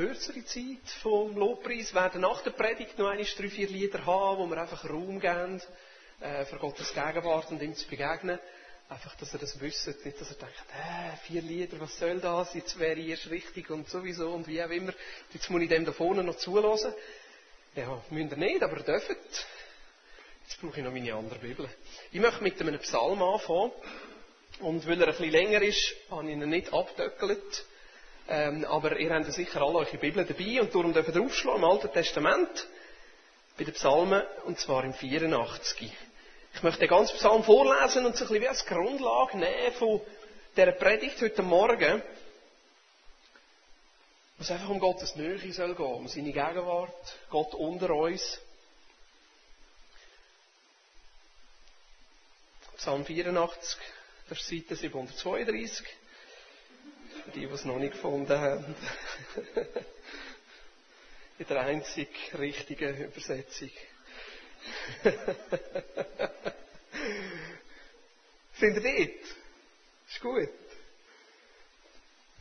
kürzere Zeit vom Lobpreis. Werden nach der Predigt noch eine, drei, vier Lieder haben, wo wir einfach Raum geben, äh, für Gottes Gegenwart und ihm zu begegnen. Einfach, dass ihr das wisst. Nicht, dass ihr denkt, äh, vier Lieder, was soll das? Jetzt wäre ich erst richtig und sowieso und wie auch immer. Jetzt muss ich dem da vorne noch zulassen. Ja, müsst ihr nicht, aber ihr dürft. Jetzt brauche ich noch meine andere Bibel. Ich möchte mit einem Psalm anfangen. Und weil er ein bisschen länger ist, habe ich ihn nicht abdöckelt. Ähm, aber ihr habt ja sicher alle eure Bibel dabei und darum dürft ihr aufschlagen im Alten Testament bei den Psalmen und zwar im 84. Ich möchte den ganzen Psalm vorlesen und so ein bisschen wie als Grundlage nehmen von dieser Predigt heute Morgen, wo es einfach um Gottes Nähe soll gehen, um seine Gegenwart, Gott unter uns. Psalm 84, das ist Seite 732. Für die, die es noch nicht gefunden haben. In der einzig richtigen Übersetzung. Sind ihr dort? Ist gut.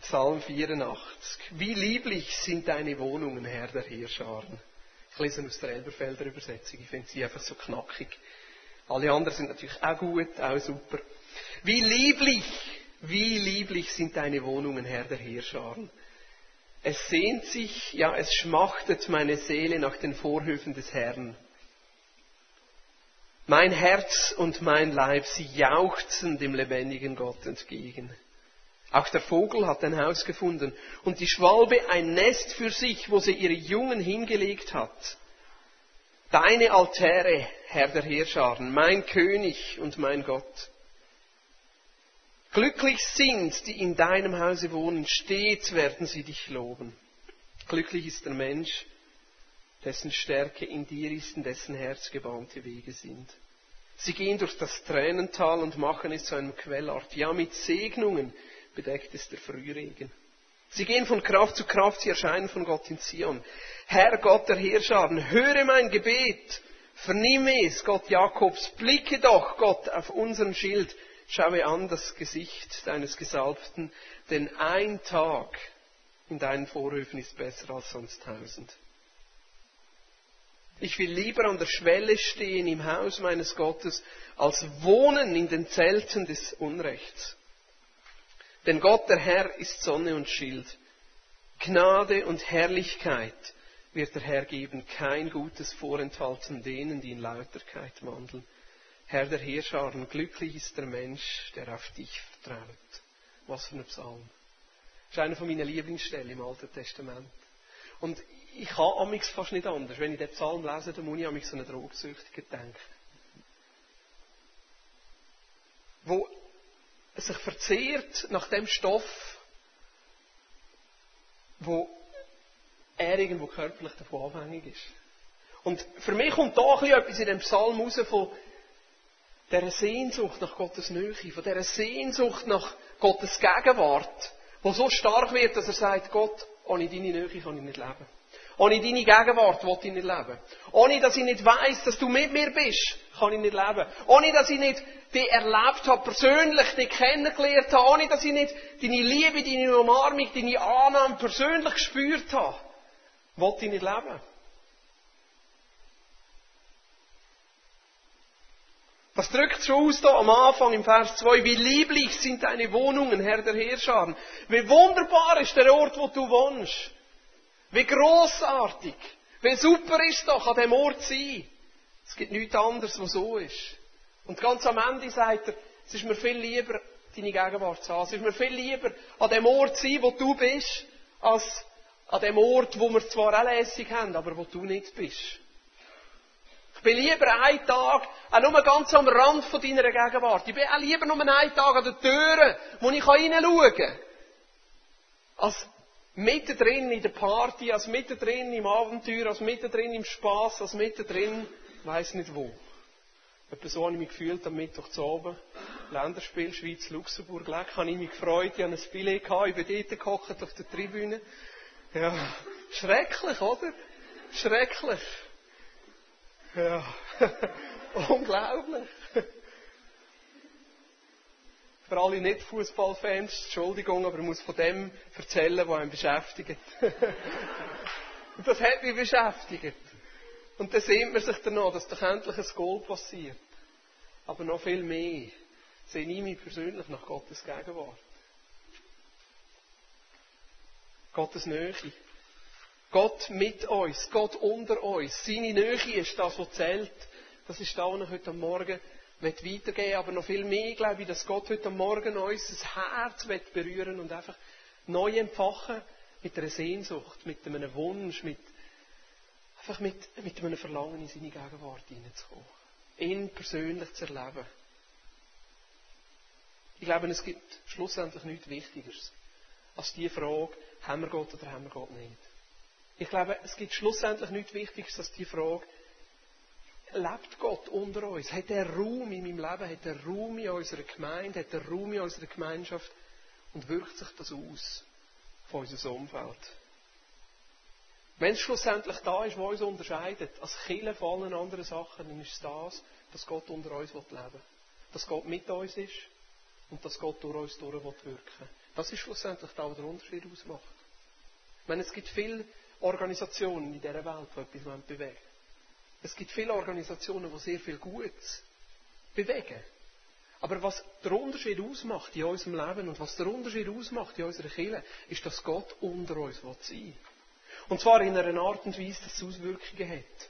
Psalm 84. Wie lieblich sind deine Wohnungen, Herr der Heerscharen. Ich lese aus der Elberfelder Übersetzung. Ich finde sie einfach so knackig. Alle anderen sind natürlich auch gut, auch super. Wie lieblich, wie lieblich sind deine Wohnungen, Herr der Heerscharen. Es sehnt sich, ja, es schmachtet meine Seele nach den Vorhöfen des Herrn. Mein Herz und mein Leib, sie jauchzen dem lebendigen Gott entgegen. Auch der Vogel hat ein Haus gefunden und die Schwalbe ein Nest für sich, wo sie ihre Jungen hingelegt hat. Deine Altäre, Herr der Heerscharen, mein König und mein Gott. Glücklich sind, die in deinem Hause wohnen, stets werden sie dich loben. Glücklich ist der Mensch, dessen Stärke in dir ist und dessen Herz gebahnte Wege sind. Sie gehen durch das Tränental und machen es zu einem Quellort. Ja, mit Segnungen bedeckt es der Frühregen. Sie gehen von Kraft zu Kraft, sie erscheinen von Gott in Zion. Herr Gott der Heerscharen, höre mein Gebet, vernimm es, Gott Jakobs, blicke doch, Gott, auf unseren Schild, schaue an das Gesicht deines Gesalbten, denn ein Tag in deinen Vorhöfen ist besser als sonst tausend. Ich will lieber an der Schwelle stehen im Haus meines Gottes, als wohnen in den Zelten des Unrechts. Denn Gott, der Herr, ist Sonne und Schild. Gnade und Herrlichkeit wird der Herr geben, kein Gutes vorenthalten denen, die in Lauterkeit wandeln. Herr der Heerscharen, glücklich ist der Mensch, der auf dich vertraut. Was für ein Psalm. Das ist einer von meinen Lieblingsstellen im Alten Testament. Und ich kann amix fast nicht anders. Wenn ich den Psalm lese, dann muss ich amix so einen Drogsüchtigen denken. Wo sich verzehrt nach dem Stoff, wo er irgendwo körperlich davon abhängig ist. Und für mich kommt da ein bisschen etwas in dem Psalm raus von dieser Sehnsucht nach Gottes Nähe, von dieser Sehnsucht nach Gottes Gegenwart, wo so stark wird, dass er sagt, Gott, ohne deine Nähe kann ich nicht leben. Ohne deine Gegenwart will ich nicht leben. Ohne, dass ich nicht weiß, dass du mit mir bist, kann ich nicht leben. Ohne, dass ich nicht dich erlebt habe, persönlich dich kennengelernt habe. Ohne, dass ich nicht deine Liebe, deine Umarmung, deine Annahme persönlich gespürt habe, will ich nicht leben. Das drückt schon aus da am Anfang im Vers 2. Wie lieblich sind deine Wohnungen, Herr der Heerscharen. Wie wunderbar ist der Ort, wo du wohnst. Wie großartig. Wie super ist doch, an dem Ort sein. Es gibt nichts anderes, was so ist. Und ganz am Ende sagt er, es ist mir viel lieber, deine Gegenwart zu haben. Es ist mir viel lieber, an dem Ort zu sein, wo du bist, als an dem Ort, wo wir zwar auch lässig haben, aber wo du nicht bist. Ich bin lieber einen Tag, auch nur ganz am Rand von deiner Gegenwart. Ich bin auch lieber nur einen Tag an der Tür, wo ich hineinschauen kann, als mittendrin in der Party, als mittendrin im Abenteuer, als mittendrin im Spaß, als mittendrin, weiß nicht wo. Etwa so habe ich mich gefühlt am Mittwoch zu oben. Länderspiel Schweiz-Luxemburg. Leck habe ich mich gefreut. Ich habe ein Billett gehabt. Ich bin dort gehockt auf der Tribüne. Ja, schrecklich, oder? Schrecklich. Ja, unglaublich. Für alle Nicht-Fußballfans, Entschuldigung, aber ich muss von dem erzählen, was einen beschäftigt. und das hat mich beschäftigt. Und dann sehnt man sich danach, dass doch endlich ein Goal passiert. Aber noch viel mehr sehe ich mich persönlich nach Gottes Gegenwart. Gottes Nähe. Gott mit uns, Gott unter uns. Seine Nähe ist das, was zählt. Das ist da, was ich heute Morgen weitergeben Aber noch viel mehr glaube ich, dass Gott heute Morgen unser Herz berühren und einfach neu empfachen mit einer Sehnsucht, mit einem Wunsch, mit, einfach mit, mit einem Verlangen in seine Gegenwart hineinzukommen. Ihn persönlich zu erleben. Ich glaube, es gibt schlussendlich nichts Wichtigeres als die Frage, haben wir Gott oder haben wir Gott nicht? Ich glaube, es gibt schlussendlich nichts Wichtigeres als die Frage, lebt Gott unter uns? Hat er Raum in meinem Leben? Hat er Raum in unserer Gemeinde? Hat er Raum in unserer Gemeinschaft? Und wirkt sich das aus von unserem Umfeld? Wenn es schlussendlich da ist, was uns unterscheidet, als Kille von allen anderen Sachen, dann ist es das, dass Gott unter uns leben will. Dass Gott mit uns ist und dass Gott durch uns durch wirken will. Das ist schlussendlich da, was der Unterschied ausmacht. Ich meine, es gibt viele Organisationen in dieser Welt, die etwas bewegen Es gibt viele Organisationen, die sehr viel Gutes bewegen. Aber was der Unterschied ausmacht in unserem Leben und was der Unterschied ausmacht in unserer Kirche, ist, dass Gott unter uns sein will. Und zwar in einer Art und Weise, dass es Auswirkungen hat.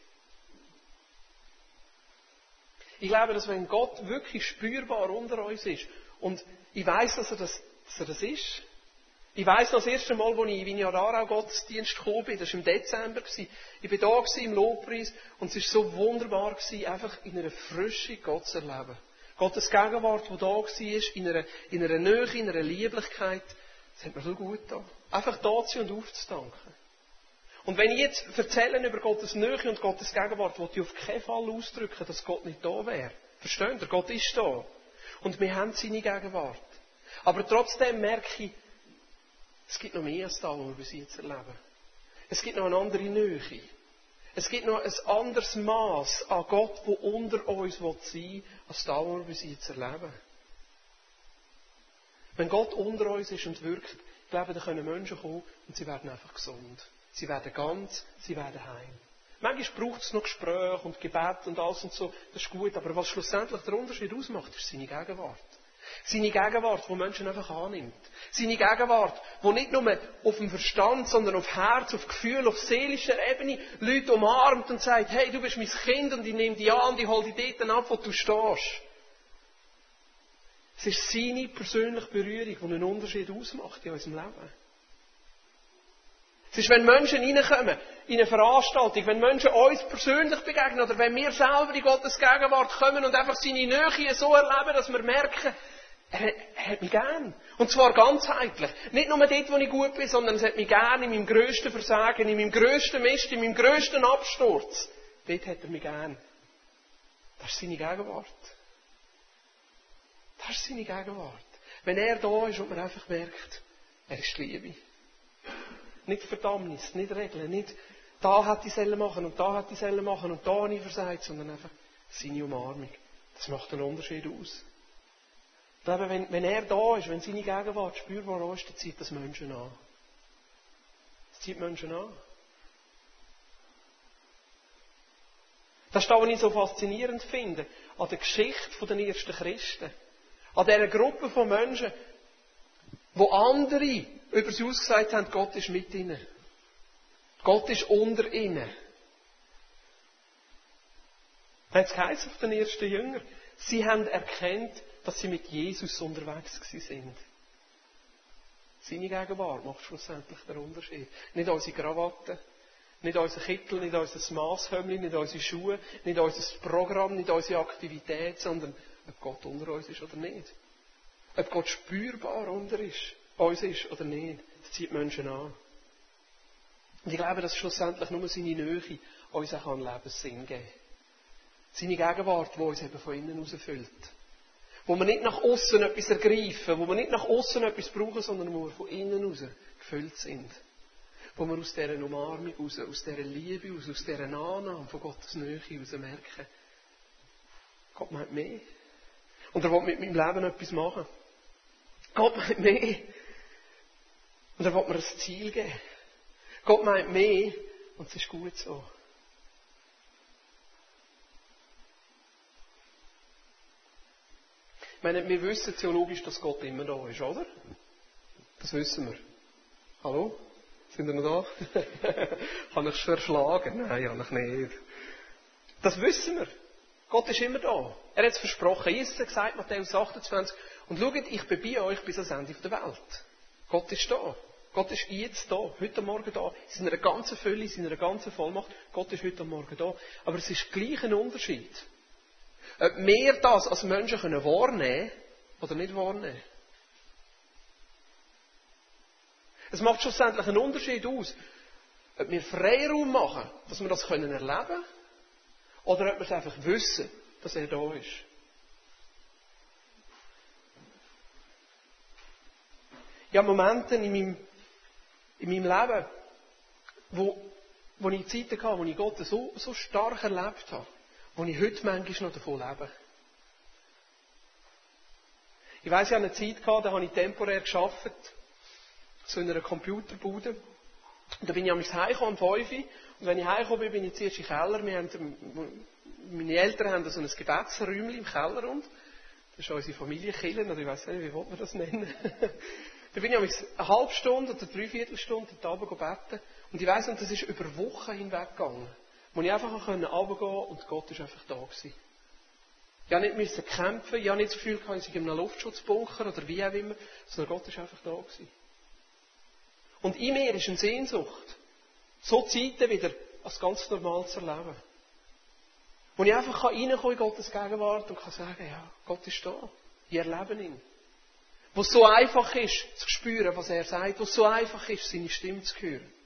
Ich glaube, dass wenn Gott wirklich spürbar unter uns ist, und ich weiß, dass das dass er das ist. Ich weiss noch das erste Mal, als ich in Vineyard Gottesdienst gekommen bin, das war im Dezember. Ich war da im Lobpreis und es war so wunderbar, einfach in einer Frische Gott zu erleben. Gottes Gegenwart, die da war, in einer, in einer Nähe, in einer Lieblichkeit, das hat mir so gut getan. Einfach da zu und aufzudanken. Und wenn ich jetzt erzähle über Gottes Nähe und Gottes Gegenwart, wollte ich auf keinen Fall ausdrücken, dass Gott nicht da wäre. Versteht ihr? Gott ist da. Und wir haben seine Gegenwart. Aber trotzdem merke ich, es gibt noch mehr als das, was wir bis jetzt erleben. Es gibt noch eine andere Nähe. Es gibt noch ein anderes Maß an Gott, wo unter uns sein will, als das, was wir bis jetzt erleben. Wenn Gott unter uns ist und wirkt, ich glaube, dann können Menschen kommen und sie werden einfach gesund. Sie werden ganz, sie werden heim. Manchmal braucht es noch Gespräche und Gebet und alles und so, das ist gut, aber was schlussendlich der Unterschied ausmacht, ist seine Gegenwart. Seine Gegenwart, die Menschen einfach annimmt. Seine Gegenwart, die nicht nur auf dem Verstand, sondern auf Herz, auf Gefühl, auf seelischer Ebene Leute umarmt und sagt, hey, du bist mein Kind und ich nehme dich an und ich hole dich dort ab, wo du stehst. Es ist seine persönliche Berührung, die einen Unterschied ausmacht in unserem Leben. Es ist, wenn Menschen reinkommen in eine Veranstaltung, wenn Menschen uns persönlich begegnen oder wenn wir selber in Gottes Gegenwart kommen und einfach seine Nähe so erleben, dass wir merken, er, hat mich gern. Und zwar ganzheitlich. Nicht nur dort, wo ich gut bin, sondern er hat mich gern in meinem grössten Versagen, in meinem grössten Mist, in meinem grössten Absturz. Dort hat er mich gern. Das ist seine Gegenwart. Das ist seine Gegenwart. Wenn er da ist und man einfach merkt, er ist Liebe. Nicht Verdammnis, nicht Regeln, nicht da hat die Selle machen und da hat die Selle machen und da nicht versagt, sondern einfach seine Umarmung. Das macht einen Unterschied aus. Ich glaube, wenn, wenn er da ist, wenn seine Gegenwart spürbar ist, dann zieht das Menschen an. Das zieht Menschen an. Das ist das, was ich so faszinierend finde, an der Geschichte der ersten Christen. An dieser Gruppe von Menschen, wo andere über sie ausgesagt haben, Gott ist mit ihnen. Gott ist unter ihnen. Hat es auf den ersten Jüngern? Sie haben erkannt, dass sie mit Jesus unterwegs sind. Seine Gegenwart macht schlussendlich den Unterschied. Nicht unsere Krawatte, nicht unser Kittel, nicht unser Maßhömmchen, nicht unsere Schuhe, nicht unser Programm, nicht unsere Aktivität, sondern ob Gott unter uns ist oder nicht. Ob Gott spürbar unter ist, uns ist oder nicht. Das zieht Menschen an. Und ich glaube, dass schlussendlich nur seine Nähe uns auch an Lebenssinn geben kann. Seine Gegenwart, die uns eben von innen herausfüllt. Wo wir nicht nach außen etwas ergreifen, wo wir nicht nach außen etwas brauchen, sondern wo wir von innen heraus gefüllt sind. Wo wir aus dieser Umarmung heraus, aus dieser Liebe heraus, aus dieser Annahme von Gottes Nähe heraus merken, Gott meint mehr. Und er will mit meinem Leben etwas machen. Gott meint mehr. Und er will mir ein Ziel geben. Gott meint mehr und es ist gut so. Ich meine, wir wissen theologisch, dass Gott immer da ist, oder? Das wissen wir. Hallo? Sind wir noch da? Habe ich es verschlagen? Nein, habe ich nicht. Das wissen wir. Gott ist immer da. Er hat es versprochen. Jesus hat gesagt, Matthäus 28, und schaut, ich bin bei euch bis ans Ende der Welt. Gott ist da. Gott ist jetzt da, heute Morgen da, in seiner ganzen Fülle, in seiner ganzen Vollmacht. Gott ist heute Morgen da. Aber es ist gleich ein Unterschied. Ob wir das als Menschen können wahrnehmen oder nicht wahrnehmen. Es macht schlussendlich einen Unterschied aus, ob wir Freiraum machen, dass wir das können erleben oder ob wir es einfach wissen, dass er da ist. Ich habe Momente in meinem, in meinem Leben, wo, wo ich Zeiten hatte, wo ich Gott so, so stark erlebt habe, wo ich heute manchmal noch davon lebe. Ich weiss, ich hatte eine Zeit, gehabt, da habe ich temporär geschafft, so in einer Computerbude. Und da bin ich am heimgekommen, um 5 Uhr. Und wenn ich heimgekommen bin, bin ich zuerst im Keller. Wir haben, meine Eltern haben so ein Gebetsräumchen im Keller und das ist unsere Familienkille, oder ich weiß nicht, wie man das nennen. da bin ich eine halbe Stunde oder dreiviertel Stunde da oben beten. Und ich weiss, und das ist über Wochen hinweg gegangen. Wo ich einfach runtergehen konnte und Gott ist einfach da gewesen. Ich musste nicht kämpfen, ich habe nicht das Gefühl gehabt, ich sei in einem Luftschutzbunker oder wie auch immer, sondern Gott ist einfach da gewesen. Und in mir ist eine Sehnsucht, so Zeiten wieder als ganz normal zu erleben. Wo ich einfach reinkommen in Gottes Gegenwart und kann sagen, ja, Gott ist da. Ich erlebe ihn. Wo es so einfach ist, zu spüren, was er sagt. Wo es so einfach ist, seine Stimme zu hören.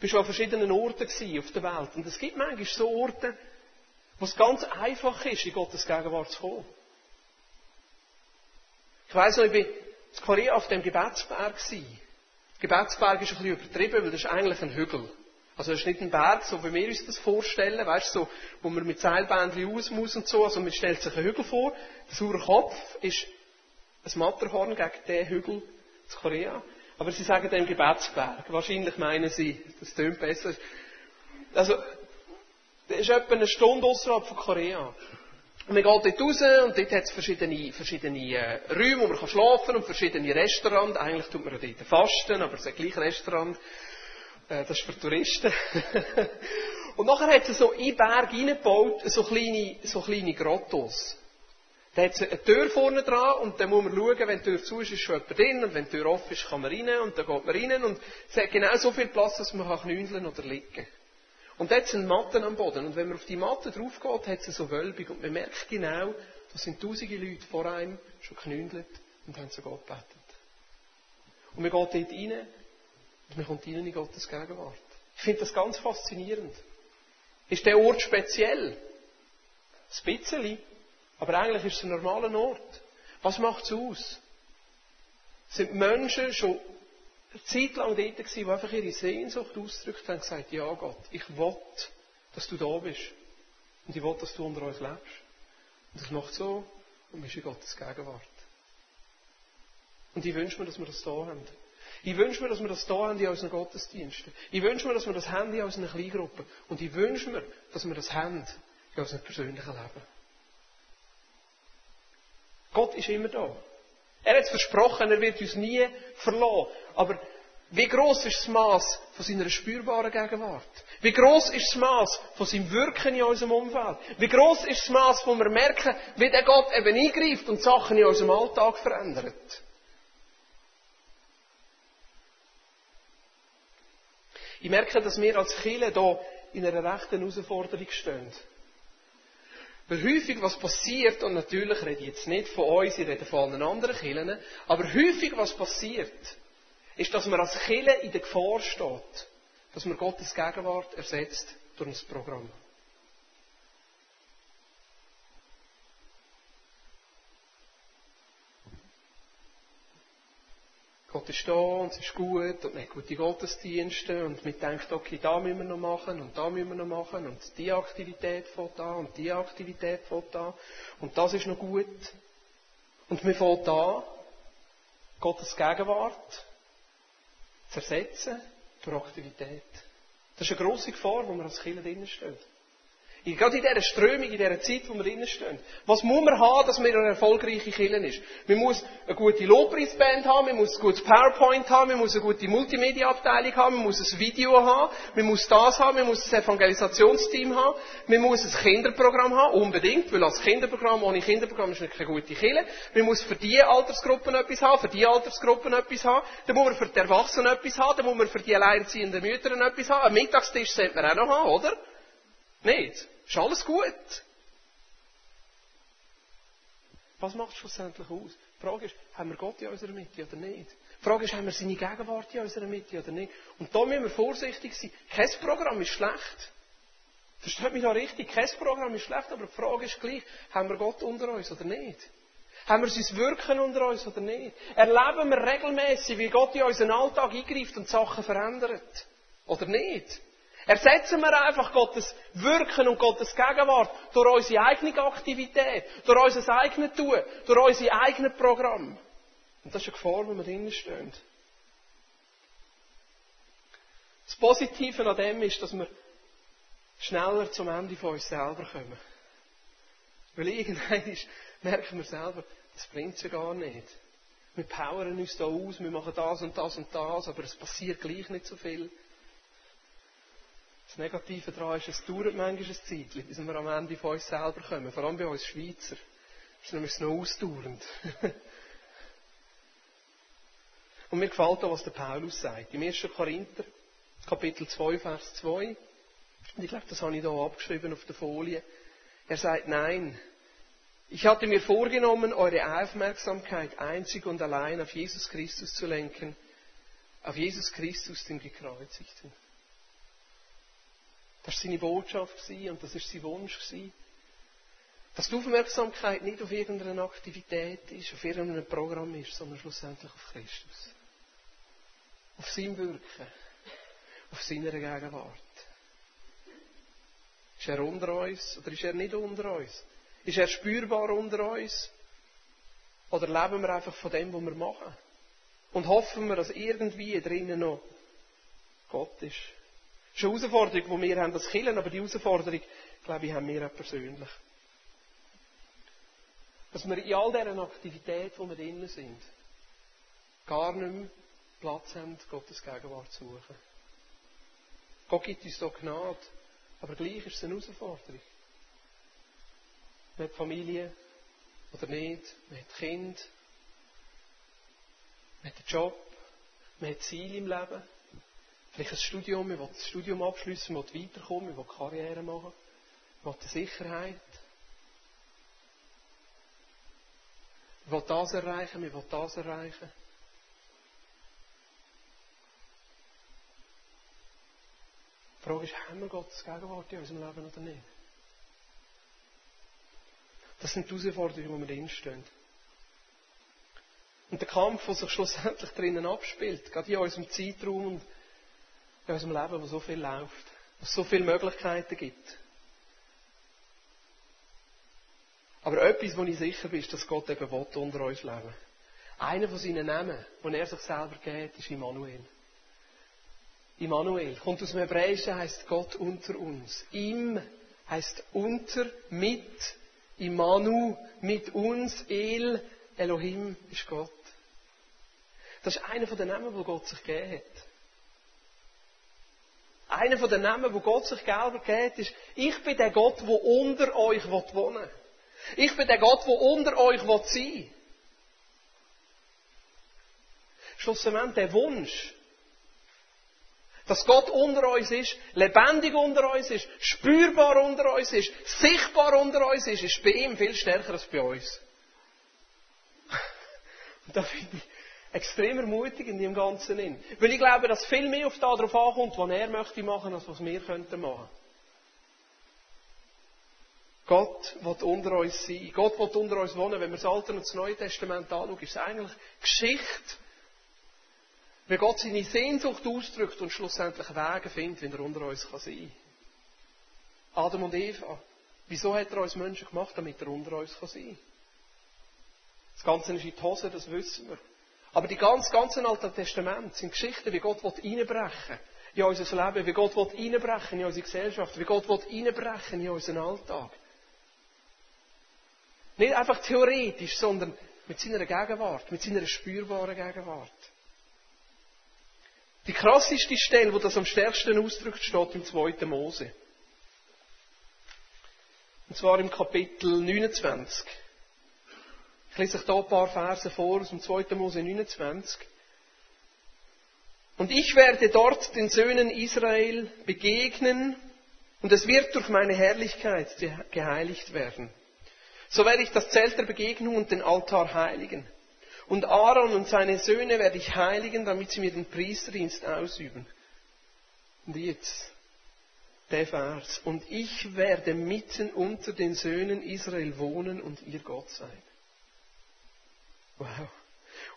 War schon an verschiedenen Orten auf der Welt. Und es gibt manchmal so Orte, wo es ganz einfach ist, in Gottes Gegenwart zu kommen. Ich weiss noch, ich war in Korea auf dem Gebetsberg. Der Gebetsberg ist ein bisschen übertrieben, weil das ist eigentlich ein Hügel. Also das ist nicht ein Berg, so wie wir uns das vorstellen, weißt du, so, wo man mit Seilbändchen aus muss und so. Also man stellt sich einen Hügel vor. Der saure Kopf ist ein Matterhorn gegen den Hügel zu Korea. Aber sie sagen dem Gebetsberg. Wahrscheinlich meinen sie, das tönt besser. Also, das ist etwa eine Stunde außerhalb von Korea. Und man geht dort raus und dort hat es verschiedene, verschiedene äh, Räume, wo man kann schlafen kann und verschiedene Restaurants. Eigentlich tut man dort fasten, aber es ist gleich Restaurant. Äh, das ist für Touristen. und nachher hat es so in den Berg reingebaut, so kleine, so kleine Grottos. Da hat es eine Tür vorne dran und dann muss man schauen, wenn die Tür zu ist, ist schon jemand drin und wenn die Tür offen ist, kann man rein und dann geht man rein und es hat genau so viel Platz, dass man knündeln oder liegen kann. Und dort sind Matten am Boden. Und wenn man auf die Matte drauf geht, hat sie so Wölbung. Und man merkt genau, da sind tausende Leute vor einem schon geknündelt und haben so Gott gebetet. Und man geht dort rein und man kommt rein in Gottes Gegenwart. Ich finde das ganz faszinierend. Ist der Ort speziell? Ein. Aber eigentlich ist es ein normaler Ort. Was macht es aus? Sind Menschen schon eine Zeit lang dort gewesen, die einfach ihre Sehnsucht ausdrückt haben und gesagt, ja Gott, ich will, dass du da bist. Und ich will, dass du unter uns lebst. Und das macht so und bist in Gottes Gegenwart. Und ich wünsche mir, dass wir das da haben. Ich wünsche mir, dass wir das da haben in unseren Gottesdiensten. Ich wünsche mir, dass wir das haben in unseren Kleingruppen. Und ich wünsche mir, dass wir das haben in unserem persönlichen Leben. Gott ist immer da. Er hat versprochen, er wird uns nie verlassen. Aber wie groß ist das Maß von seiner spürbaren Gegenwart? Wie groß ist das Maß von seinem Wirken in unserem Umfeld? Wie groß ist das Maß, wo wir merken, wie der Gott eben eingreift und Sachen in unserem Alltag verändert? Ich merke, dass wir als Kirche hier in einer rechten Herausforderung stehen. Weil häufig was passiert, und natürlich rede ich jetzt nicht von uns, ich rede von allen anderen Kirchen, aber häufig was passiert, ist, dass man als Kirche in der Gefahr steht, dass man Gottes Gegenwart ersetzt durch ein Programm. Gott ist da und es ist gut und wir haben gute Gottesdienste und wir denken, okay, da müssen wir noch machen und da müssen wir noch machen und die Aktivität fängt da und die Aktivität fängt da und das ist noch gut. Und wir fangen da Gottes Gegenwart zu ersetzen durch Aktivität. Das ist eine grosse Gefahr, wo wir als Kinder drinnen stehen. Gerade in dieser Strömung, in dieser Zeit, wo wir drinnen stehen. Was muss man haben, dass man eine erfolgreiche Kirche ist? Man muss eine gute Lobpreisband haben, man muss ein gutes PowerPoint haben, man muss eine gute Multimedia-Abteilung haben, man muss ein Video haben, man muss das haben, man muss ein Evangelisationsteam haben, man muss ein Kinderprogramm haben, unbedingt, weil als Kinderprogramm, ohne Kinderprogramm ist keine gute Kirche. Man muss für diese Altersgruppen etwas haben, für diese Altersgruppen etwas haben, dann muss man für die Erwachsenen etwas haben, dann muss man für die alleinerziehenden Mütter etwas haben, einen Mittagstisch sollte man auch noch haben, oder? Nicht? Ist alles gut? Was macht es schlussendlich aus? Die Frage ist, haben wir Gott in unserer Mitte oder nicht? Die Frage ist, haben wir seine Gegenwart in unserer Mitte oder nicht? Und da müssen wir vorsichtig sein. Kein Programm ist schlecht. Versteht mich da richtig? Kein Programm ist schlecht, aber die Frage ist gleich, haben wir Gott unter uns oder nicht? Haben wir sein Wirken unter uns oder nicht? Erleben wir regelmäßig, wie Gott in unseren Alltag eingreift und Sachen verändert? Oder nicht? Ersetzen wir einfach Gottes Wirken und Gottes Gegenwart durch unsere eigene Aktivität, durch unser eigenes Tun, durch unser eigenes Programm. Und das ist eine Gefahr, wo wir drinnen stehen. Das Positive an dem ist, dass wir schneller zum Ende von uns selber kommen. Weil irgendwann merken wir selber, das bringt ja gar nicht. Wir powern uns da aus, wir machen das und das und das, aber es passiert gleich nicht so viel. Das Negative daran ist, es dauert manchmal ein Zeit, bis wir am Ende von uns selber kommen. Vor allem bei uns Schweizer. Das ist nämlich noch ausdauernd. Und mir gefällt auch, was der Paulus sagt. Im 1. Korinther, Kapitel 2, Vers 2. Und ich glaube, das habe ich hier abgeschrieben auf der Folie. Er sagt, nein. Ich hatte mir vorgenommen, eure Aufmerksamkeit einzig und allein auf Jesus Christus zu lenken. Auf Jesus Christus, den Gekreuzigten. Das war seine Botschaft und das war sein Wunsch. Dass die Aufmerksamkeit nicht auf irgendeine Aktivität ist, auf irgendein Programm ist, sondern schlussendlich auf Christus. Auf sein Wirken. Auf seine Gegenwart. Ist er unter uns oder ist er nicht unter uns? Ist er spürbar unter uns? Oder leben wir einfach von dem, was wir machen? Und hoffen wir, dass irgendwie drinnen noch Gott ist? Ist eine Herausforderung, die wir haben als Killen, aber die Herausforderung, glaube ich, haben wir auch persönlich. Dass wir in all diesen Aktivitäten, wo wir drinnen sind, gar nicht mehr Platz haben, Gottes Gegenwart zu suchen. Gott gibt uns da Gnade, aber gleich ist es eine Herausforderung. Man hat Familie oder nicht, man hat Kind, man hat einen Job, man hat Ziele im Leben. Vielleicht ein Studium, ich will das Studium abschließen, ich will weiterkommen, ich will Karriere machen, ich will die Sicherheit. Ich will das erreichen, ich will das erreichen. Die Frage ist, haben wir Gottes Gegenwart in unserem Leben oder nicht? Das sind die Herausforderungen, wo wir drinstehen. Und der Kampf, der sich schlussendlich drinnen abspielt, gerade in unserem Zeitraum und in unserem Leben, wo so viel läuft, wo es so viele Möglichkeiten gibt. Aber etwas, wo ich sicher bin, ist, dass Gott eben will, unter uns leben. Einer von seinen Namen, den er sich selber gibt, ist Immanuel. Immanuel kommt aus dem Hebräischen, heißt Gott unter uns. Im heißt unter, mit, Immanu, mit uns, El, Elohim ist Gott. Das ist einer von den Namen, wo Gott sich gegeben hat. Einer von den Namen, wo Gott sich selber gibt, ist, ich bin der Gott, der unter euch wohnen will. Ich bin der Gott, der unter euch sein will. Schlussendlich der Wunsch, dass Gott unter uns ist, lebendig unter uns ist, spürbar unter uns ist, sichtbar unter uns ist, ist bei ihm viel stärker als bei uns. Und da finde ich, extrem ermutigend im Ganzen. In. Weil ich glaube, dass viel mehr auf darauf ankommt, was er möchte machen, als was wir könnten machen. Gott wird unter uns sein. Gott wird unter uns wohnen. Wenn wir das Alte und das Neue Testament anschauen, ist es eigentlich Geschichte Wie Gott seine Sehnsucht ausdrückt und schlussendlich Wege findet, wenn er unter uns sein kann. Adam und Eva. Wieso hat er uns Menschen gemacht, damit er unter uns sein kann? Das Ganze ist in die Hose, das wissen wir. Aber die ganz, ganzen Alten Testament sind Geschichten, wie Gott einbrechen in unser Leben, wie Gott einbrechen in unsere Gesellschaft, wie Gott einbrechen in unseren Alltag. Nicht einfach theoretisch, sondern mit seiner Gegenwart, mit seiner spürbaren Gegenwart. Die krasseste Stelle, wo das am stärksten ausdrückt, steht im 2. Mose. Und zwar im Kapitel 29. Ich lese euch hier ein paar Verse vor aus dem 2. Mose 29. Und ich werde dort den Söhnen Israel begegnen und es wird durch meine Herrlichkeit geheiligt werden. So werde ich das Zelt der Begegnung und den Altar heiligen. Und Aaron und seine Söhne werde ich heiligen, damit sie mir den Priesterdienst ausüben. Und jetzt der Vers. Und ich werde mitten unter den Söhnen Israel wohnen und ihr Gott sein. Wow.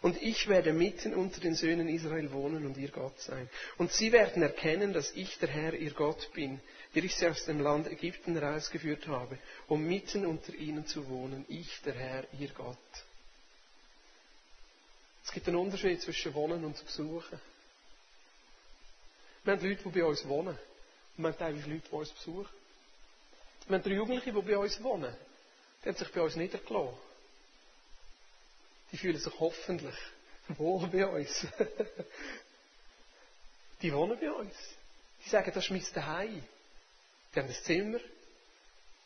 Und ich werde mitten unter den Söhnen Israel wohnen und ihr Gott sein. Und sie werden erkennen, dass ich der Herr, ihr Gott bin, der ich sie aus dem Land Ägypten herausgeführt habe, um mitten unter ihnen zu wohnen. Ich, der Herr, ihr Gott. Es gibt einen Unterschied zwischen Wohnen und Besuchen. Wir haben Leute, die bei uns wohnen. Und wir haben teilweise Leute, die uns besuchen. Wir haben drei Jugendliche, die bei uns wohnen. Die haben sich bei uns niedergelassen die fühlen sich hoffentlich wohl bei uns. die wohnen bei uns. Die sagen, das ist mein Zuhause. Die haben ein Zimmer,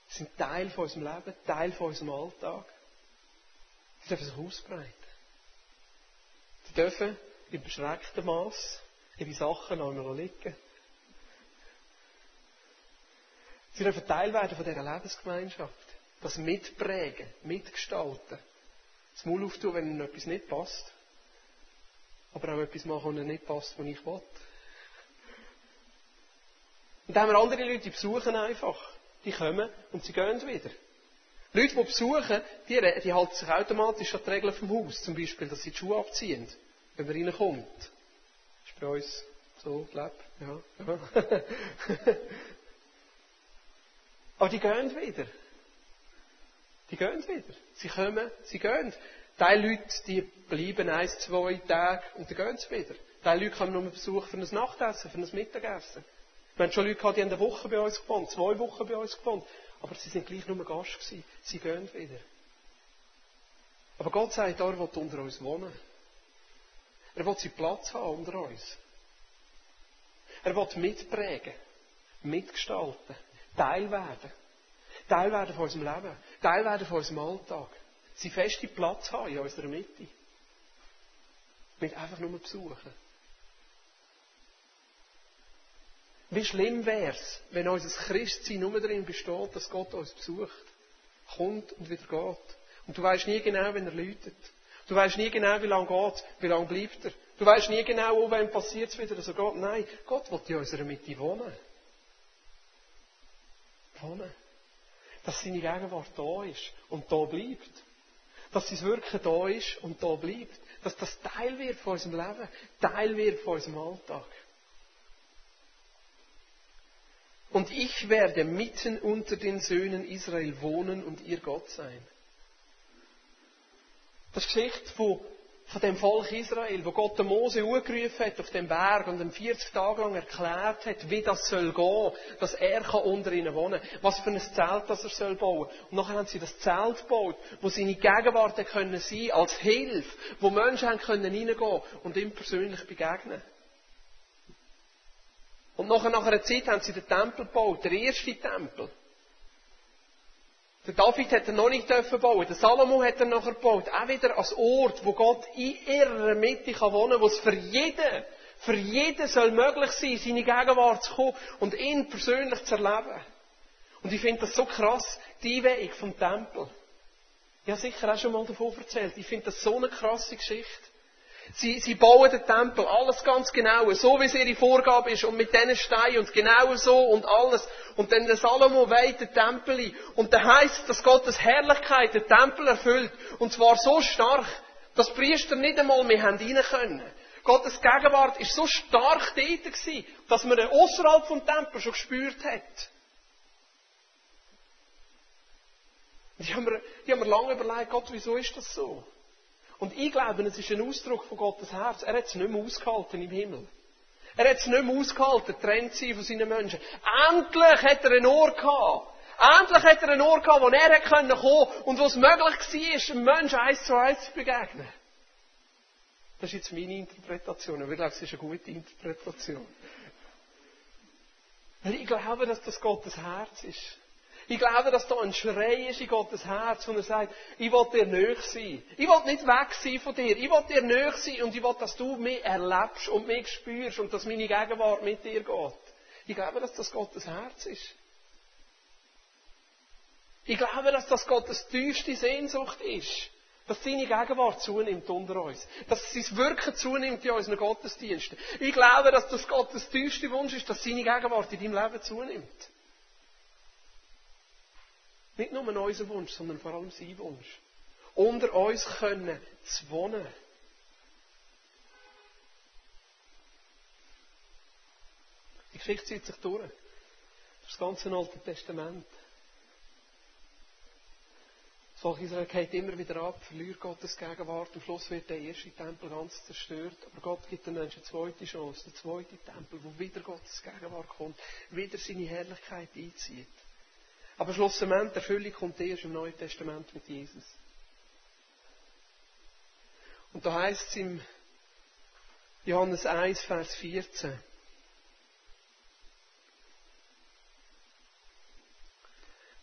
sind Teil von unserem Leben, Teil von unserem Alltag. Die dürfen sich ausbreiten. Die dürfen in beschränktem Maß ihre Sachen einmal liegen. Sie dürfen Teil werden von dieser Lebensgemeinschaft. Das mitprägen, mitgestalten das Maul auftun, wenn ihnen etwas nicht passt. Aber auch etwas machen, was ihnen nicht passt, was ich will. Und dann haben wir andere Leute, die besuchen einfach. Die kommen und sie gehen wieder. Leute, die besuchen, die, die halten sich automatisch an die Regeln vom Haus. Zum Beispiel, dass sie die Schuhe abziehen, wenn man reinkommt. Das ist bei uns so, glaub, ja. ja. Aber die gehen wieder. Die gehen wieder. Sie kommen, sie gehen. Teil Leute, die bleiben ein, zwei Tage und dann gehen sie wieder. Teil Leute kommen nur Besuch für ein Nachtessen, für ein Mittagessen. Wir haben schon Leute gehabt, die haben eine Woche bei uns gewohnt, zwei Wochen bei uns gewohnt. Aber sie sind gleich nur Gast gewesen. Sie gehen wieder. Aber Gott sagt, er will unter uns wohnen. Er will seinen Platz haben unter uns. Er will mitprägen, mitgestalten, Teil werden. Teil werden von unserem Leben, Teil werden von unserem Alltag. Sie festen Platz haben in unserer Mitte. Nicht einfach nur besuchen. Wie schlimm wäre es, wenn unser Christsein nur darin besteht, dass Gott uns besucht, kommt und wieder geht. Und du weißt nie genau, wenn er läutet. Du weißt nie genau, wie lange geht, wie lange bleibt er. Du weißt nie genau, oh, wann passiert es wieder, er geht. Nein, Gott will in unserer Mitte wohnen. Wohnen dass seine Gegenwart da ist und da bleibt. Dass sein Wirken da ist und da bleibt. Dass das Teil wird von unserem Leben, Teil wird von unserem Alltag. Und ich werde mitten unter den Söhnen Israel wohnen und ihr Gott sein. Das ist die Geschichte von von dem Volk Israel, wo Gott den Mose angerufen hat auf dem Berg und ihm 40 Tage lang erklärt hat, wie das soll gehen, dass er unter ihnen wohnen kann, was für ein Zelt das er soll bauen. Und nachher haben sie das Zelt gebaut, wo seine Gegenwart können sein, als Hilfe, wo Menschen haben können reingehen und ihm persönlich begegnen. Und nachher, nach einer Zeit haben sie den Tempel gebaut, der erste Tempel. Der David hat er noch nicht dürfen bauen. Der Salomo hat er nachher gebaut. Auch wieder als Ort, wo Gott in ihrer Mitte kann wohnen, wo es für jeden, für jeden soll möglich sein, seine Gegenwart zu kommen und ihn persönlich zu erleben. Und ich finde das so krass, die Weg vom Tempel. Ich habe sicher auch schon mal davon erzählt. Ich finde das so eine krasse Geschichte. Sie, sie bauen den Tempel, alles ganz genau, so wie es ihre Vorgabe ist und mit diesen Steinen und genau so und alles. Und dann der Salomo weiht den Tempel ein. Und da heißt, dass Gottes Herrlichkeit den Tempel erfüllt. Und zwar so stark, dass die Priester nicht einmal mehr rein können. Gottes Gegenwart ist so stark dort gewesen, dass man ihn außerhalb vom Tempel schon gespürt hat. Ich habe mir, ich habe mir lange überlegt, Gott, wieso ist das so? Und ich glaube, es ist ein Ausdruck von Gottes Herz. Er hat es nicht mehr ausgehalten im Himmel. Er hat es nicht mehr ausgehalten, trennt sein von seinen Menschen. Endlich hat er ein Ohr gehabt. Endlich hat er ein Ohr gehabt, wo er kommen konnte und wo es möglich war, einem Menschen eins zu eins zu begegnen. Das ist jetzt meine Interpretation. Aber ich glaube, es ist eine gute Interpretation. Weil ich glaube, dass das Gottes Herz ist. Ich glaube, dass da ein Schrei ist in Gottes Herz, wo er sagt, ich will dir nöch sein. Ich will nicht weg sein von dir. Ich will dir nöch sein und ich will, dass du mich erlebst und mich spürst und dass meine Gegenwart mit dir geht. Ich glaube, dass das Gottes Herz ist. Ich glaube, dass das Gottes tiefste Sehnsucht ist. Dass seine Gegenwart zunimmt unter uns. Dass sein Wirken zunimmt in unseren Gottesdiensten. Ich glaube, dass das Gottes tiefste Wunsch ist, dass seine Gegenwart in deinem Leben zunimmt. Nicht nur unser Wunsch, sondern vor allem sein Wunsch. Unter uns können zu wohnen. Die Geschichte zieht sich durch. Das ganze Alte Testament. Volk Israel geht immer wieder ab, verliert Gottes Gegenwart. Am Schluss wird der erste Tempel ganz zerstört. Aber Gott gibt den Menschen eine zweite Chance, der zweite Tempel, wo wieder Gottes Gegenwart kommt, wieder seine Herrlichkeit einzieht. Aber schlussendlich, die Erfüllung kommt erst im Neuen Testament mit Jesus. Und da heißt es im Johannes 1, Vers 14.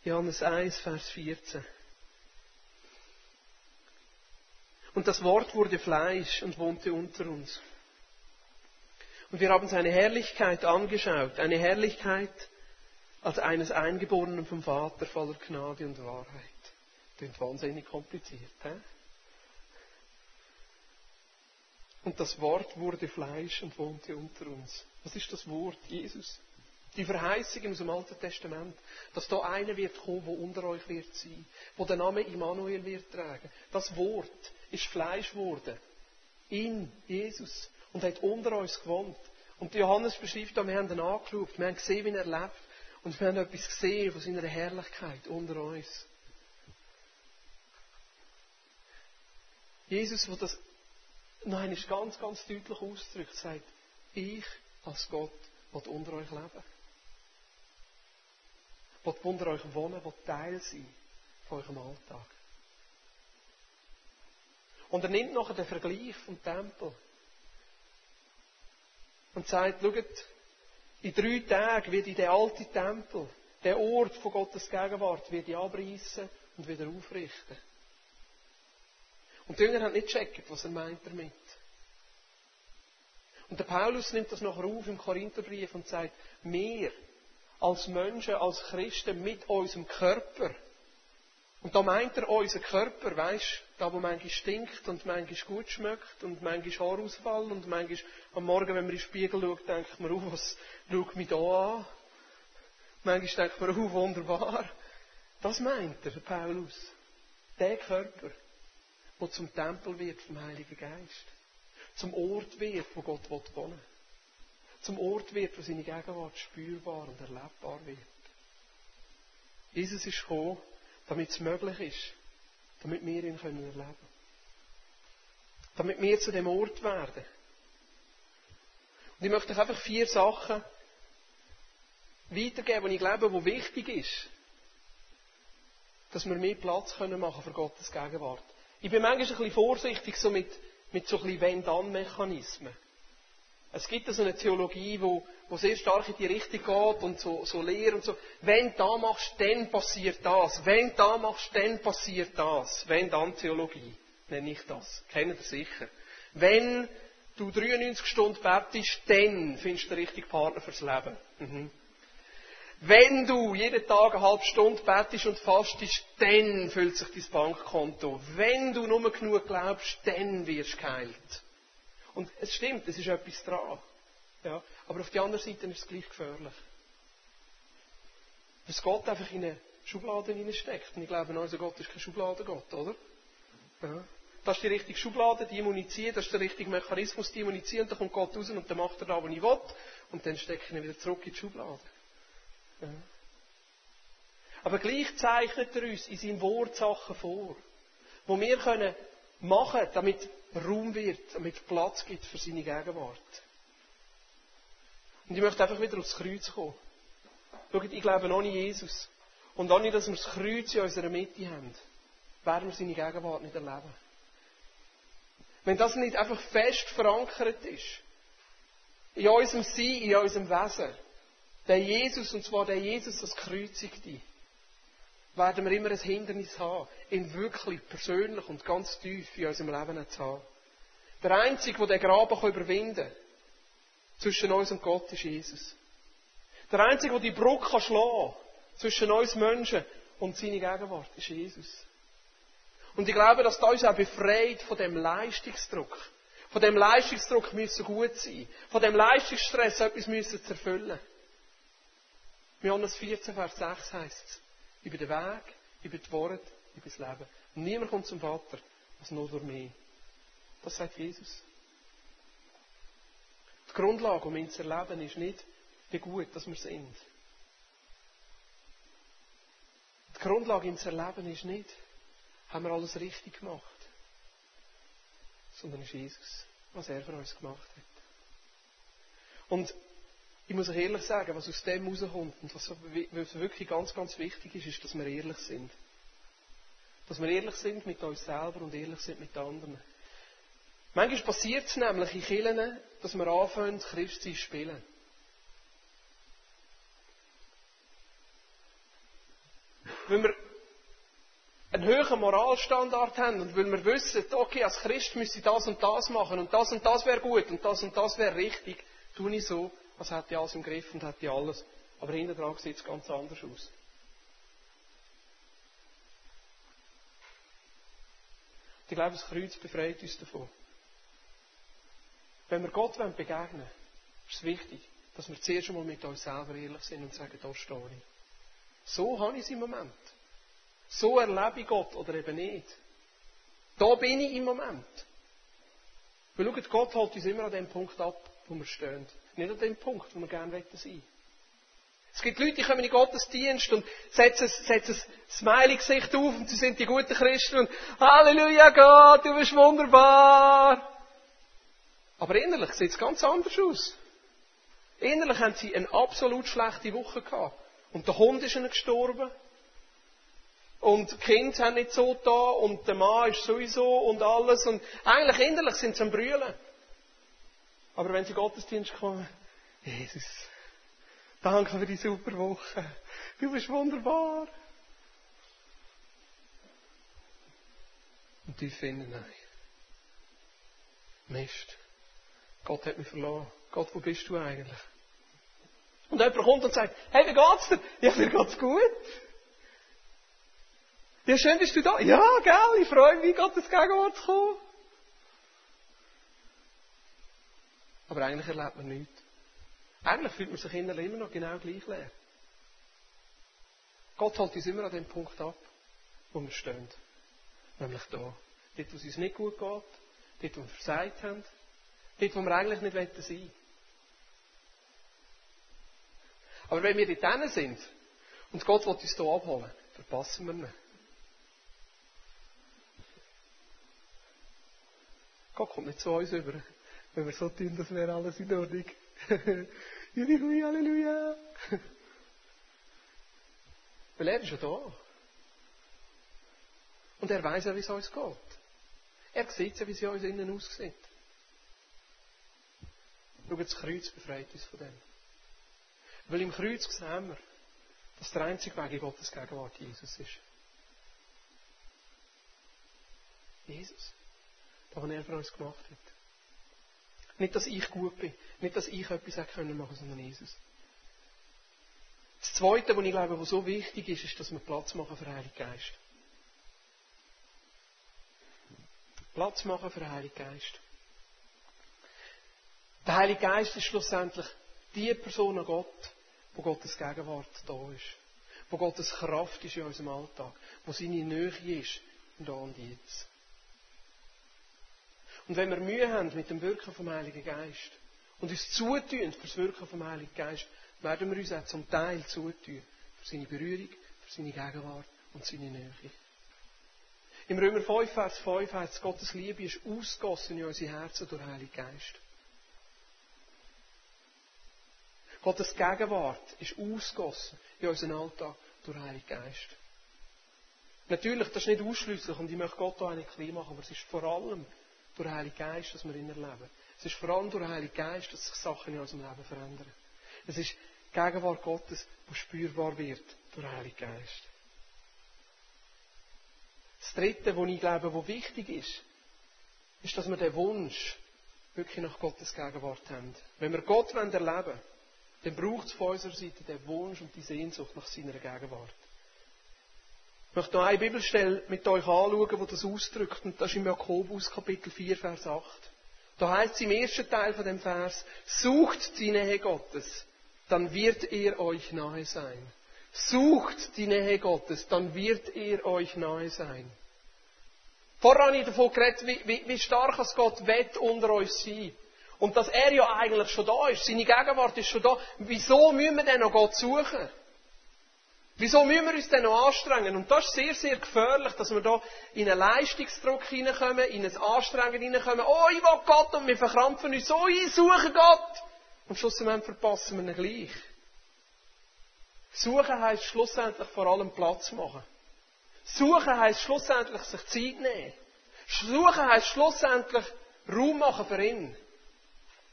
Johannes 1, Vers 14. Und das Wort wurde Fleisch und wohnte unter uns. Und wir haben seine Herrlichkeit angeschaut, eine Herrlichkeit, als eines Eingeborenen vom Vater voller Gnade und Wahrheit. Klingt wahnsinnig kompliziert. He? Und das Wort wurde Fleisch und wohnte unter uns. Was ist das Wort? Jesus. Die Verheißung aus dem Alten Testament, dass da einer wird kommen, der unter euch wird sein, wo der Name Immanuel wird tragen. Das Wort ist Fleisch geworden. In Jesus. Und hat unter uns gewohnt. Und Johannes beschreibt wir haben ihn angeschaut, wir haben gesehen, wie er lebt. Und wir haben etwas gesehen von seiner Herrlichkeit unter uns. Jesus, der das nein, ist ganz, ganz deutlich ausdrückt, sagt, ich als Gott will unter euch leben. Will unter euch wohnen, will Teil sein von eurem Alltag. Und er nimmt nachher den Vergleich vom Tempel und sagt, schaut, in drei Tagen wird in den alten Tempel, der Ort von Gottes Gegenwart, wird ich abreißen und wieder aufrichten. Und die Jünger haben nicht gecheckt, was er meint damit. Und der Paulus nimmt das nachher auf im Korintherbrief und sagt, wir als Menschen, als Christen mit unserem Körper, und da meint er unser Körper, weisst, da wo manchmal stinkt und manchmal gut schmeckt und manchmal Haarausfall und manchmal am Morgen, wenn man in den Spiegel schaut, denkt man, oh, was schaut mich da an? Manchmal denkt man, oh, wunderbar. Das meint er, Paulus. Der Körper, der zum Tempel wird vom Heiligen Geist. Zum Ort wird, wo Gott wohnen will. Zum Ort wird, wo seine Gegenwart spürbar und erlebbar wird. Jesus ist gekommen, damit es möglich ist, damit wir ihn können erleben können. Damit wir zu dem Ort werden. Und ich möchte euch einfach vier Sachen weitergeben, die ich glaube, wo wichtig ist, dass wir mehr Platz können machen für Gottes Gegenwart. Ich bin manchmal ein bisschen vorsichtig so mit, mit so ein bisschen Wenn-Dann-Mechanismen. Es gibt so eine Theologie, wo, wo sehr stark in die Richtung geht und so, so Lehre und so. Wenn da machst, dann passiert das. Wenn da machst, dann passiert das. Wenn dann Theologie, nenne ich das. Kennt ihr sicher. Wenn du 93 Stunden betest, dann findest du den richtigen Partner fürs Leben. Mhm. Wenn du jeden Tag eine halbe Stunde betest und fastest, dann füllt sich dein Bankkonto. Wenn du nur genug glaubst, dann wirst du geheilt. Und es stimmt, es ist etwas dran. Ja, aber auf der anderen Seite ist es gleich gefährlich. Dass Gott einfach in eine Schublade hineinsteckt. Und ich glaube, unser Gott ist kein Schubladengott, oder? Ja. das ist die richtige Schublade, die ziehen, das ist der richtige Mechanismus, die ziehen, und dann kommt Gott raus und dann macht er da, was ich will, und dann stecke ich ihn wieder zurück in die Schublade. Ja. Aber gleich zeichnet er uns in seinem Wort Sachen vor, wo wir können machen, damit Raum wird, damit Platz gibt für seine Gegenwart. Und ich möchte einfach wieder aufs Kreuz kommen. Schaut, ich glaube ohne Jesus und ohne, dass wir das Kreuz in unserer Mitte haben, werden wir seine Gegenwart nicht erleben. Wenn das nicht einfach fest verankert ist, in unserem Sein, in unserem Wesen, der Jesus, und zwar der Jesus, das Kreuzigte, werden wir immer ein Hindernis haben, ihn wirklich persönlich und ganz tief in unserem Leben zu haben. Der Einzige, der den Graben überwinden kann, zwischen uns und Gott, ist Jesus. Der Einzige, der die Brücke schlagen kann, zwischen uns Menschen und seine Gegenwart, ist Jesus. Und ich glaube, dass das uns auch befreit von dem Leistungsdruck. Von dem Leistungsdruck müssen gut sein. Von dem Leistungsstress etwas müssen zu erfüllen. Johannes 14, Vers 6 heißt es, über den Weg, über die Worte, über das Leben. Niemand kommt zum Vater, als nur durch mich. Das sagt Jesus. Die Grundlage, um ihn zu erleben, ist nicht, wie gut dass wir sind. Die Grundlage, ihn zu erleben, ist nicht, haben wir alles richtig gemacht, sondern ist Jesus, was er für uns gemacht hat. Und ich muss euch ehrlich sagen, was aus dem rauskommt und was wirklich ganz, ganz wichtig ist, ist, dass wir ehrlich sind. Dass wir ehrlich sind mit uns selber und ehrlich sind mit anderen. Manchmal passiert es nämlich in Kirchen, dass wir anfangen, Christsein zu spielen. Wenn wir einen höheren Moralstandard haben und weil wir wissen, okay, als Christ müsste ich das und das machen und das und das wäre gut und das und das wäre richtig, tue ich so, als hätte ich alles im Griff und hätte ich alles. Aber hinten dran sieht es ganz anders aus. Ich glaube, das Kreuz befreit uns davon. Wenn wir Gott begegnen wollen, ist es wichtig, dass wir zuerst einmal mit uns selber ehrlich sind und sagen, da stehe ich. So habe ich es im Moment. So erlebe ich Gott oder eben nicht. Da bin ich im Moment. Weil schaut, Gott holt uns immer an dem Punkt ab, wo wir stehen. Nicht an dem Punkt, wo wir gerne sein wollen. Es gibt Leute, die kommen in den Gottesdienst und setzen, setzen das Smiley-Gesicht auf und sie sind die guten Christen und Halleluja Gott, du bist wunderbar. Aber innerlich sieht es ganz anders aus. Innerlich haben sie eine absolut schlechte Woche gehabt. Und der Hund ist ihnen gestorben. Und die Kinder haben nicht so da und der Mann ist sowieso und alles. Und eigentlich innerlich sind sie am Brüllen. Aber wenn sie Gottesdienst kommen, Jesus, danke für die super Woche. Du bist wunderbar. Und die finden, nein. Mist. Gott hat mich verloren. Gott, wo bist du eigentlich? Und jemand kommt und sagt, hey, wie geht's dir? Ja, mir geht's gut. Ja, schön bist du da. Ja, gell, ich freue mich, Gottes Gegenwart zu kommen. Aber eigentlich erlebt man nichts. Eigentlich fühlt man sich innerlich immer noch genau gleich leer. Gott holt uns immer an dem Punkt ab, wo wir stehen. Nämlich da. Dort, wo es uns nicht gut geht, dort, wo wir versagt haben, dort, wo wir eigentlich nicht sein wollen. Aber wenn wir dort sind und Gott will uns hier abholen, verpassen wir ihn. Gott kommt nicht zu uns über, wenn wir so tun, das wäre alles in Ordnung. Halleluja, Halleluja. Weil er ist ja da. Und er weiß ja, wie es uns geht. Er sieht ja, wie es uns innen aussieht. Schau, das Kreuz befreit uns von dem. Weil im Kreuz sehen wir, dass der einzige Weg in Gottes Gegenwart Jesus ist. Jesus. Das, was er für uns gemacht hat. Nicht, dass ich gut bin. Nicht, dass ich etwas machen können sondern Jesus. Das Zweite, was ich glaube, was so wichtig ist, ist, dass wir Platz machen für den Heiligen Geist. Platz machen für den Heiligen Geist. Der Heilige Geist ist schlussendlich die Person an Gott, wo Gottes Gegenwart da ist. Wo Gottes Kraft ist in unserem Alltag. Wo seine Nähe ist, da und jetzt. Und wenn wir Mühe haben mit dem Wirken vom Heiligen Geist und uns zutun für das Wirken vom Heiligen Geist, werden wir uns auch zum Teil zutun für seine Berührung, für seine Gegenwart und seine Nähe. Im Römer 5, Vers 5 heißt es, Gottes Liebe ist ausgossen in unsere Herzen durch den Heiligen Geist. Gottes Gegenwart ist ausgossen in unseren Alltag durch den Heiligen Geist. Natürlich, das ist nicht ausschließlich und ich möchte Gott da eine klein machen, aber es ist vor allem durch den Heiligen Geist, dass wir ihn erleben. Es ist vor allem durch den Heiligen Geist, dass sich Sachen in unserem Leben verändern. Es ist die Gegenwart Gottes, die spürbar wird durch den Heiligen Geist. Das Dritte, was ich glaube, was wichtig ist, ist, dass wir den Wunsch wirklich nach Gottes Gegenwart haben. Wenn wir Gott erleben wollen, dann braucht es von unserer Seite den Wunsch und die Sehnsucht nach seiner Gegenwart. Ich möchte noch eine Bibelstelle mit euch anschauen, die das ausdrückt, und das ist im Jakobus Kapitel 4, Vers 8. Da heißt es im ersten Teil von dem Vers, sucht die Nähe Gottes, dann wird er euch nahe sein. Sucht die Nähe Gottes, dann wird er euch nahe sein. Vorher habe ich davon geredet, wie, wie, wie stark als Gott wett unter uns sein. Und dass er ja eigentlich schon da ist. Seine Gegenwart ist schon da. Wieso müssen wir denn noch Gott suchen? Wieso müssen wir uns denn noch anstrengen? Und das ist sehr, sehr gefährlich, dass wir da in einen Leistungsdruck hineinkommen, in ein Anstrengen hineinkommen. Oh, ich will Gott und wir verkrampfen uns. Oh, ich suche Gott. Und schlussendlich verpassen wir ihn gleich. Suchen heisst schlussendlich vor allem Platz machen. Suchen heisst schlussendlich sich Zeit nehmen. Suchen heisst schlussendlich Raum machen für ihn.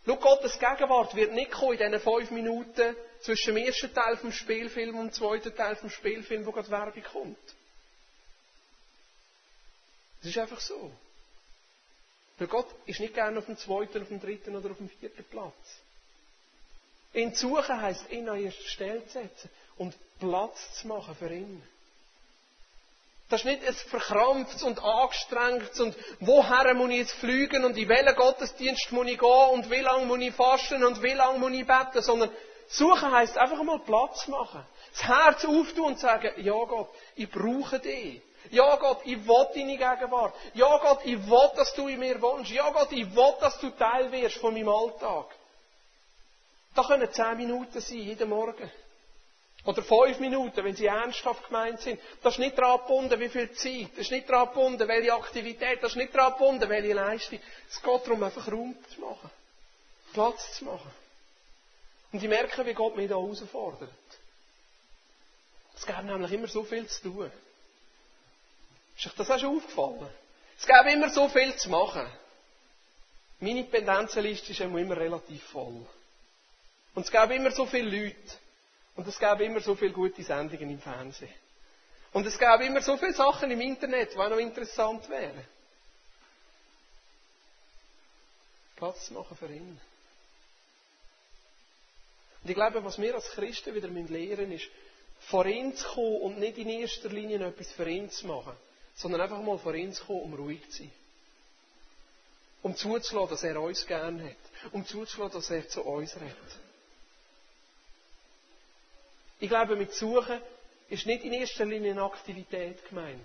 Schau, Gottes Gegenwart wird nicht kommen in diesen fünf Minuten zwischen dem ersten Teil vom Spielfilm und dem zweiten Teil vom Spielfilm, wo gerade Werbung kommt. Das ist einfach so. Weil Gott ist nicht gerne auf dem zweiten, auf dem dritten oder auf dem vierten Platz. Zu suchen heisst, ihn an erste Stelle zu setzen und Platz zu machen für ihn. Das ist nicht ein verkrampftes und angestrengtes und woher muss ich jetzt fliegen und in welchen Gottesdienst muss ich gehen und wie lange muss ich fasten und wie lange muss ich beten, sondern suchen heisst einfach mal Platz machen. Das Herz auftun und sagen, ja Gott, ich brauche dich. Ja Gott, ich will deine Gegenwart. Ja Gott, ich will, dass du in mir wohnst. Ja Gott, ich will, dass du Teil wirst von meinem Alltag. Das können zehn Minuten sein, jeden Morgen. Oder fünf Minuten, wenn sie ernsthaft gemeint sind. Das ist nicht daran gebunden, wie viel Zeit. Das ist nicht daran gebunden, welche Aktivität. Das ist nicht daran gebunden, welche Leistung. Es geht darum, einfach Raum zu machen. Platz zu machen. Und ich merke, wie Gott mich da herausfordert. Es gäbe nämlich immer so viel zu tun. Ist euch das auch schon aufgefallen? Es gäbe immer so viel zu machen. Meine Pendenzenliste ist immer relativ voll. Und es gäbe immer so viele Leute. Und es gäbe immer so viele gute Sendungen im Fernsehen. Und es gäbe immer so viele Sachen im Internet, die auch noch interessant wären. Platz machen für ihn. Und ich glaube, was wir als Christen wieder lernen ist, vor ihn zu kommen und nicht in erster Linie etwas für ihn zu machen, sondern einfach mal vor ihn zu kommen, um ruhig zu sein. Um zuzulassen, dass er uns gern hat. Um zuzulassen, dass er zu uns redet. Ich glaube, mit Suchen ist nicht in erster Linie eine Aktivität gemeint,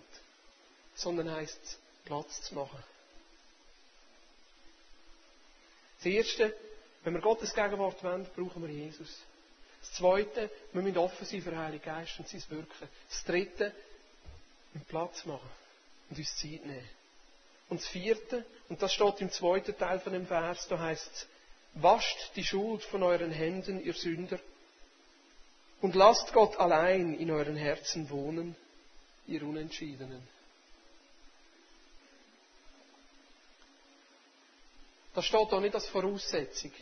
sondern heißt Platz zu machen. Das Erste, wenn wir Gottes Gegenwart wollen, brauchen wir Jesus. Das Zweite, wir müssen offen sein für den Heiligen Geist und sein Wirken. Das Dritte, wir Platz machen und uns Zeit nehmen. Und das Vierte, und das steht im zweiten Teil von dem Vers, da heißt es, wascht die Schuld von euren Händen, ihr Sünder, und lasst Gott allein in euren Herzen wohnen, ihr Unentschiedenen. Das steht da nicht als Voraussetzung,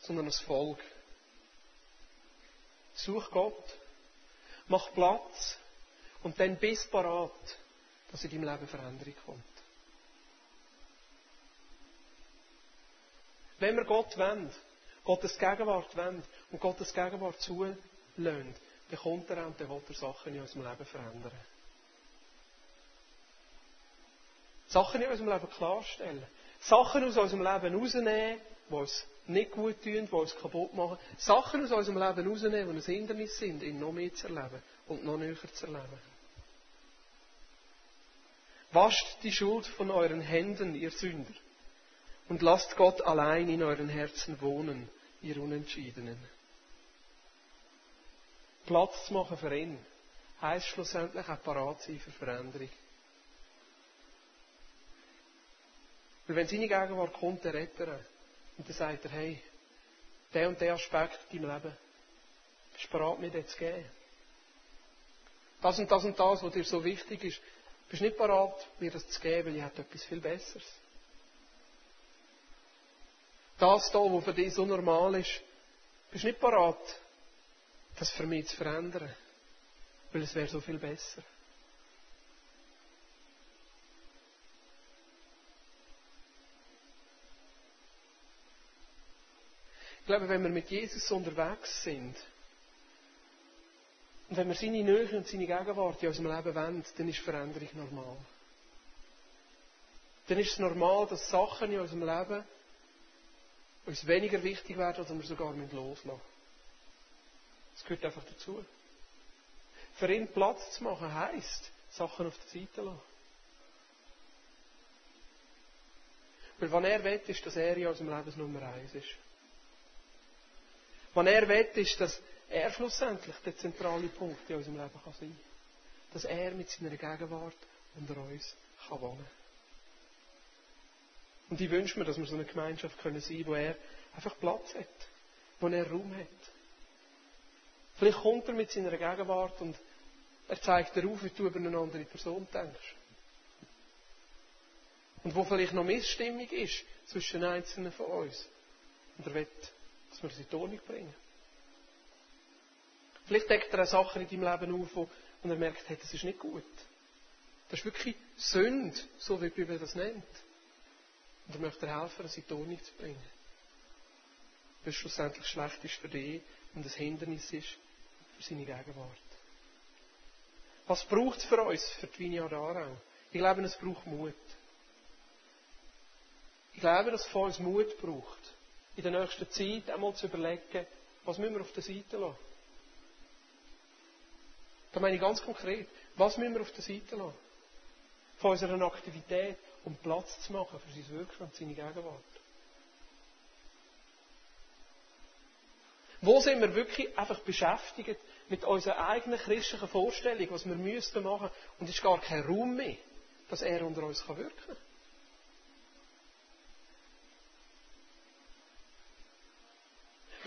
sondern als Folge. Such Gott, mach Platz und dann bist parat, dass in deinem Leben Veränderung kommt. Wenn wir Gott wollen, Gottes Gegenwart wollen und Gottes Gegenwart lässt, dann kommt er und dann will er Sachen in unserem Leben verändern. Sachen in unserem Leben klarstellen. Sachen aus unserem Leben rausnehmen, die uns nicht gut tun, die uns kaputt machen. Sachen aus unserem Leben rausnehmen, die ein Hindernis sind, ihn noch mehr zu erleben und noch näher zu erleben. Wascht die Schuld von euren Händen, ihr Sünder. Und lasst Gott allein in euren Herzen wohnen, ihr Unentschiedenen. Platz zu machen für ihn, heisst schlussendlich auch parat sein für Veränderung. Weil wenn seine Gegenwart kommt, der Retter, und dann sagt er, hey, der und der Aspekt in deinem Leben, bist du bereit, mir das zu geben? Das und das und das, was dir so wichtig ist, bist du nicht bereit, mir das zu geben, weil ich habe etwas viel Besseres. Das da, was für dich so normal ist, bist du nicht bereit, das für mich zu verändern, weil es wäre so viel besser. Glaube, wenn wir mit Jesus unterwegs sind, und wenn wir seine Nähe und seine Gegenwart in unserem Leben wollen, dann ist Veränderung normal. Dann ist es normal, dass Sachen in unserem Leben uns weniger wichtig werden oder wir sogar loslassen müssen. Das gehört einfach dazu. Für ihn Platz zu machen heisst, Sachen auf der Seite zu lassen. Weil wenn er will, ist, dass er in unserem Leben Nummer eins ist. Wenn er will, ist, dass er schlussendlich der zentrale Punkt in unserem Leben kann sein Dass er mit seiner Gegenwart unter uns kann wohnen Und ich wünsche mir, dass wir so eine Gemeinschaft können sein wo er einfach Platz hat, wo er Raum hat. Vielleicht kommt er mit seiner Gegenwart und er zeigt dir auf, wie du über eine andere Person denkst. Und wo vielleicht noch Missstimmung ist zwischen einzelnen von uns. Und er will, dass wir sie in die Ordnung bringen. Vielleicht deckt er auch Sachen in deinem Leben auf, wo, und er merkt, hey, das ist nicht gut. Das ist wirklich Sünde, so wie die Bibel das nennt. Und er möchte dir helfen, das in die Ordnung zu bringen. Es schlussendlich schlecht ist für dich und ein Hindernis ist für seine Gegenwart. Was braucht es für uns, für die Vineyard Aarau? Ich glaube, es braucht Mut. Ich glaube, dass es von uns Mut braucht, in der nächsten Zeit einmal zu überlegen, was müssen wir auf der Seite lassen. Da meine ich ganz konkret, was müssen wir auf der Seite lassen? Von unserer Aktivität, um Platz zu machen für sein Wirken und seine Gegenwart. Wo sind wir wirklich einfach beschäftigt mit unserer eigenen christlichen Vorstellung, was wir müssten machen, und es ist gar kein Raum mehr, dass er unter uns wirken kann.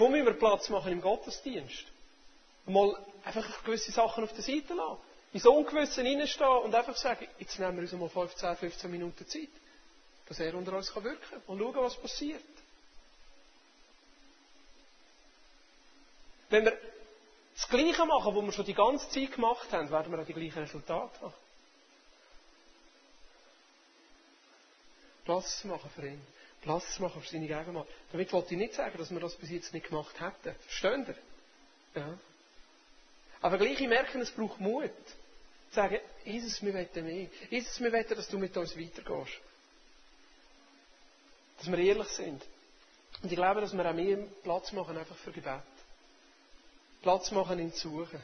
Wo müssen wir Platz machen im Gottesdienst? mal einfach gewisse Sachen auf der Seite lassen. In so Ungewissen reinstehen und einfach sagen, jetzt nehmen wir uns mal 15, 15 Minuten Zeit, dass er unter uns wirken kann und schauen, was passiert. Wenn wir das Gleiche machen, was wir schon die ganze Zeit gemacht haben, werden wir auch die gleichen Resultate haben. Platz machen für ihn. Platz zu machen für seine Gegenwart. Damit wollte ich nicht sagen, dass wir das bis jetzt nicht gemacht hätten. Verstehen ihr? Ja. Aber gleich merken, es braucht Mut. Zu sagen, Jesus, wir wollen mehr. Jesus, wir wollen, dass du mit uns weitergehst. Dass wir ehrlich sind. Und ich glaube, dass wir auch mehr Platz machen einfach für Gebet. Platz machen in Suchen.